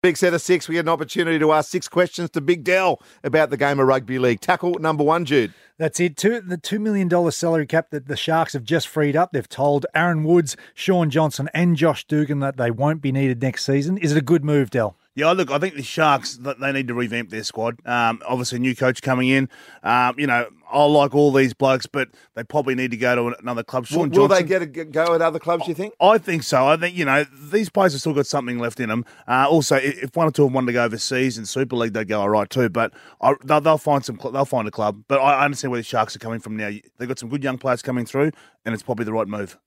Big set of six. We had an opportunity to ask six questions to Big Dell about the game of rugby league. Tackle number one, Jude. That's it. Two, the $2 million salary cap that the Sharks have just freed up. They've told Aaron Woods, Shaun Johnson, and Josh Dugan that they won't be needed next season. Is it a good move, Dell? Yeah, look, I think the Sharks they need to revamp their squad. Um, obviously, new coach coming in. Um, you know, I like all these blokes, but they probably need to go to another club. Sean will, will they get a go at other clubs? You think? I think so. I think you know these players have still got something left in them. Uh, also, if one or two of them want to go overseas in Super League, they'd go all right too. But I, they'll, they'll, find some. They'll find a club. But I understand where the Sharks are coming from now. They've got some good young players coming through, and it's probably the right move.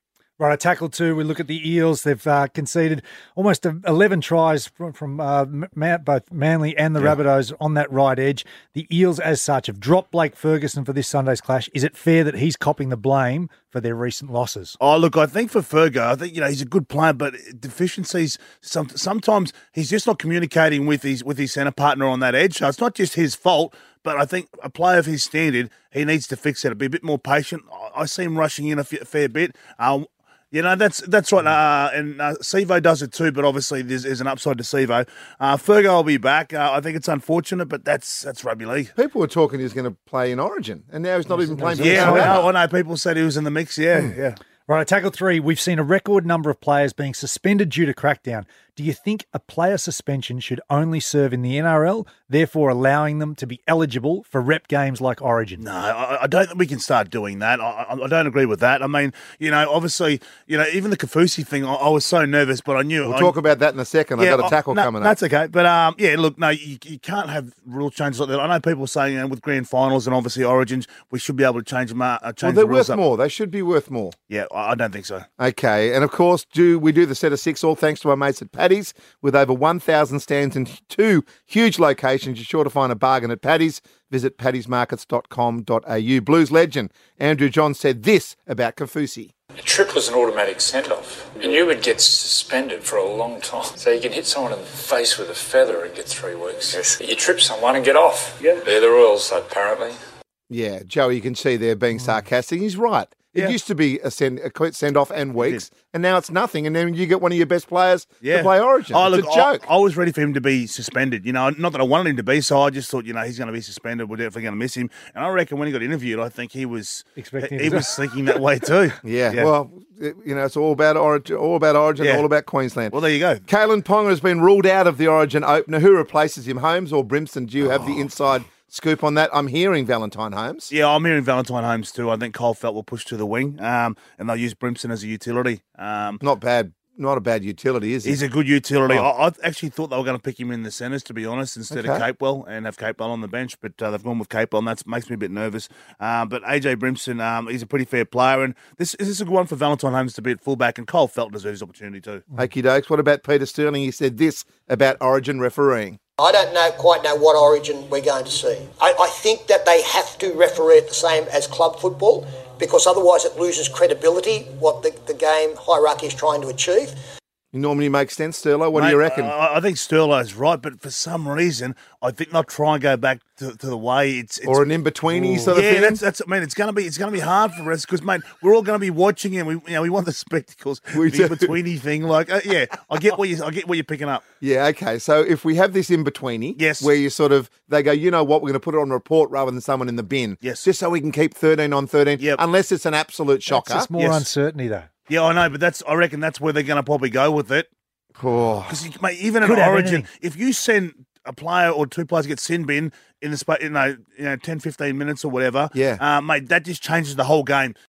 Right, a tackle two. We look at the Eels. They've uh, conceded almost 11 tries from, from uh, both Manly and the yeah. Rabbitohs on that right edge. The Eels, as such, have dropped Blake Ferguson for this Sunday's clash. Is it fair that he's copping the blame for their recent losses? Oh, look, I think for Fergo, I think you know he's a good player, but deficiencies. Some, sometimes he's just not communicating with his with his centre partner on that edge. So it's not just his fault. But I think a player of his standard, he needs to fix it. Be a bit more patient. I see him rushing in a fair bit. Um, you know, that's that's right. Uh, and uh, Sivo does it too, but obviously there's, there's an upside to Sivo. Uh, Fergo will be back. Uh, I think it's unfortunate, but that's that's rugby league. People were talking he's going to play in Origin, and now he's not even playing. Yeah, I know, I know. People said he was in the mix. Yeah, mm. yeah. Right, tackle three. We've seen a record number of players being suspended due to crackdown. Do you think a player suspension should only serve in the NRL, therefore allowing them to be eligible for rep games like Origin? No, I, I don't think we can start doing that. I, I, don't agree with that. I mean, you know, obviously, you know, even the Kaufusi thing, I, I was so nervous, but I knew. We'll talk about that in a second. Yeah, I've got a tackle no, coming up. That's okay. But um, yeah, look, no, you, you can't have rule changes like that. I know people saying you know, with grand finals and obviously Origins, we should be able to change them. Uh, change well, they're the worth up. more. They should be worth more. Yeah, I don't think so. Okay, and of course, do we do the set of six all thanks to our mates at Paddy's with over 1,000 stands in two huge locations. You're sure to find a bargain at Paddy's. Visit paddysmarkets.com.au. Blues legend Andrew John said this about Kaufusi. A trip was an automatic send off, and you would get suspended for a long time. So you can hit someone in the face with a feather and get three weeks. Yes. You trip someone and get off. Yeah. They're the rules, apparently. Yeah, Joey, you can see they're being sarcastic. He's right. It yeah. used to be a send a send off and weeks, and now it's nothing. And then you get one of your best players yeah. to play Origin. Oh, it's look, a joke. I, I, was ready for him to be suspended. You know, not that I wanted him to be, so I just thought, you know, he's going to be suspended. We're definitely going to miss him. And I reckon when he got interviewed, I think he was expecting. He was thinking that way too. Yeah. yeah. Well, you know, it's all about Origin, all about Origin, all about Queensland. Well, there you go. Kalyn Ponga has been ruled out of the Origin opener. Who replaces him, Holmes or Brimson? Do you have oh. the inside? Scoop on that. I'm hearing Valentine Holmes. Yeah, I'm hearing Valentine Holmes too. I think Cole Felt will push to the wing, um, and they'll use Brimson as a utility. Um, Not bad. Not a bad utility, is he? He's a good utility. Oh. I, I, actually thought they were going to pick him in the centres, to be honest, instead okay. of Capewell and have Capewell on the bench, but uh, they've gone with Capewell, and that makes me a bit nervous. Um, but AJ Brimson, um, he's a pretty fair player, and this, this is a good one for Valentine Holmes to be at fullback, and Cole Felt deserves his opportunity too. Okie dokes. What about Peter Sterling? He said this about Origin refereeing. I don't know quite know what origin we're going to see. I, I think that they have to referee it the same as club football because otherwise it loses credibility what the, the game hierarchy is trying to achieve. You normally make sense, Sterlo. What Mate, do you reckon? I, I think Sterlo's right, but for some reason, I think they'll try and go back to, to the way it's, it's or an in betweeny sort of yeah, thing. that's that's. I mean, it's gonna be it's gonna be hard for us because, mate, we're all gonna be watching and we you know we want the spectacles, we the in betweeny thing. Like, uh, yeah, I get what you I get what you're picking up. Yeah, okay. So if we have this in betweeny, yes, where you sort of they go, you know what, we're going to put it on a report rather than someone in the bin, yes, just so we can keep thirteen on thirteen. Yep. unless it's an absolute shocker. It's more yes. uncertainty though. Yeah, I know, but that's I reckon that's where they're going to probably go with it. Cool. Because oh. even in Origin, if you send a player or two players get sin bin in the you know, you know 10, 15 minutes or whatever, yeah, uh, mate, that just changes the whole game.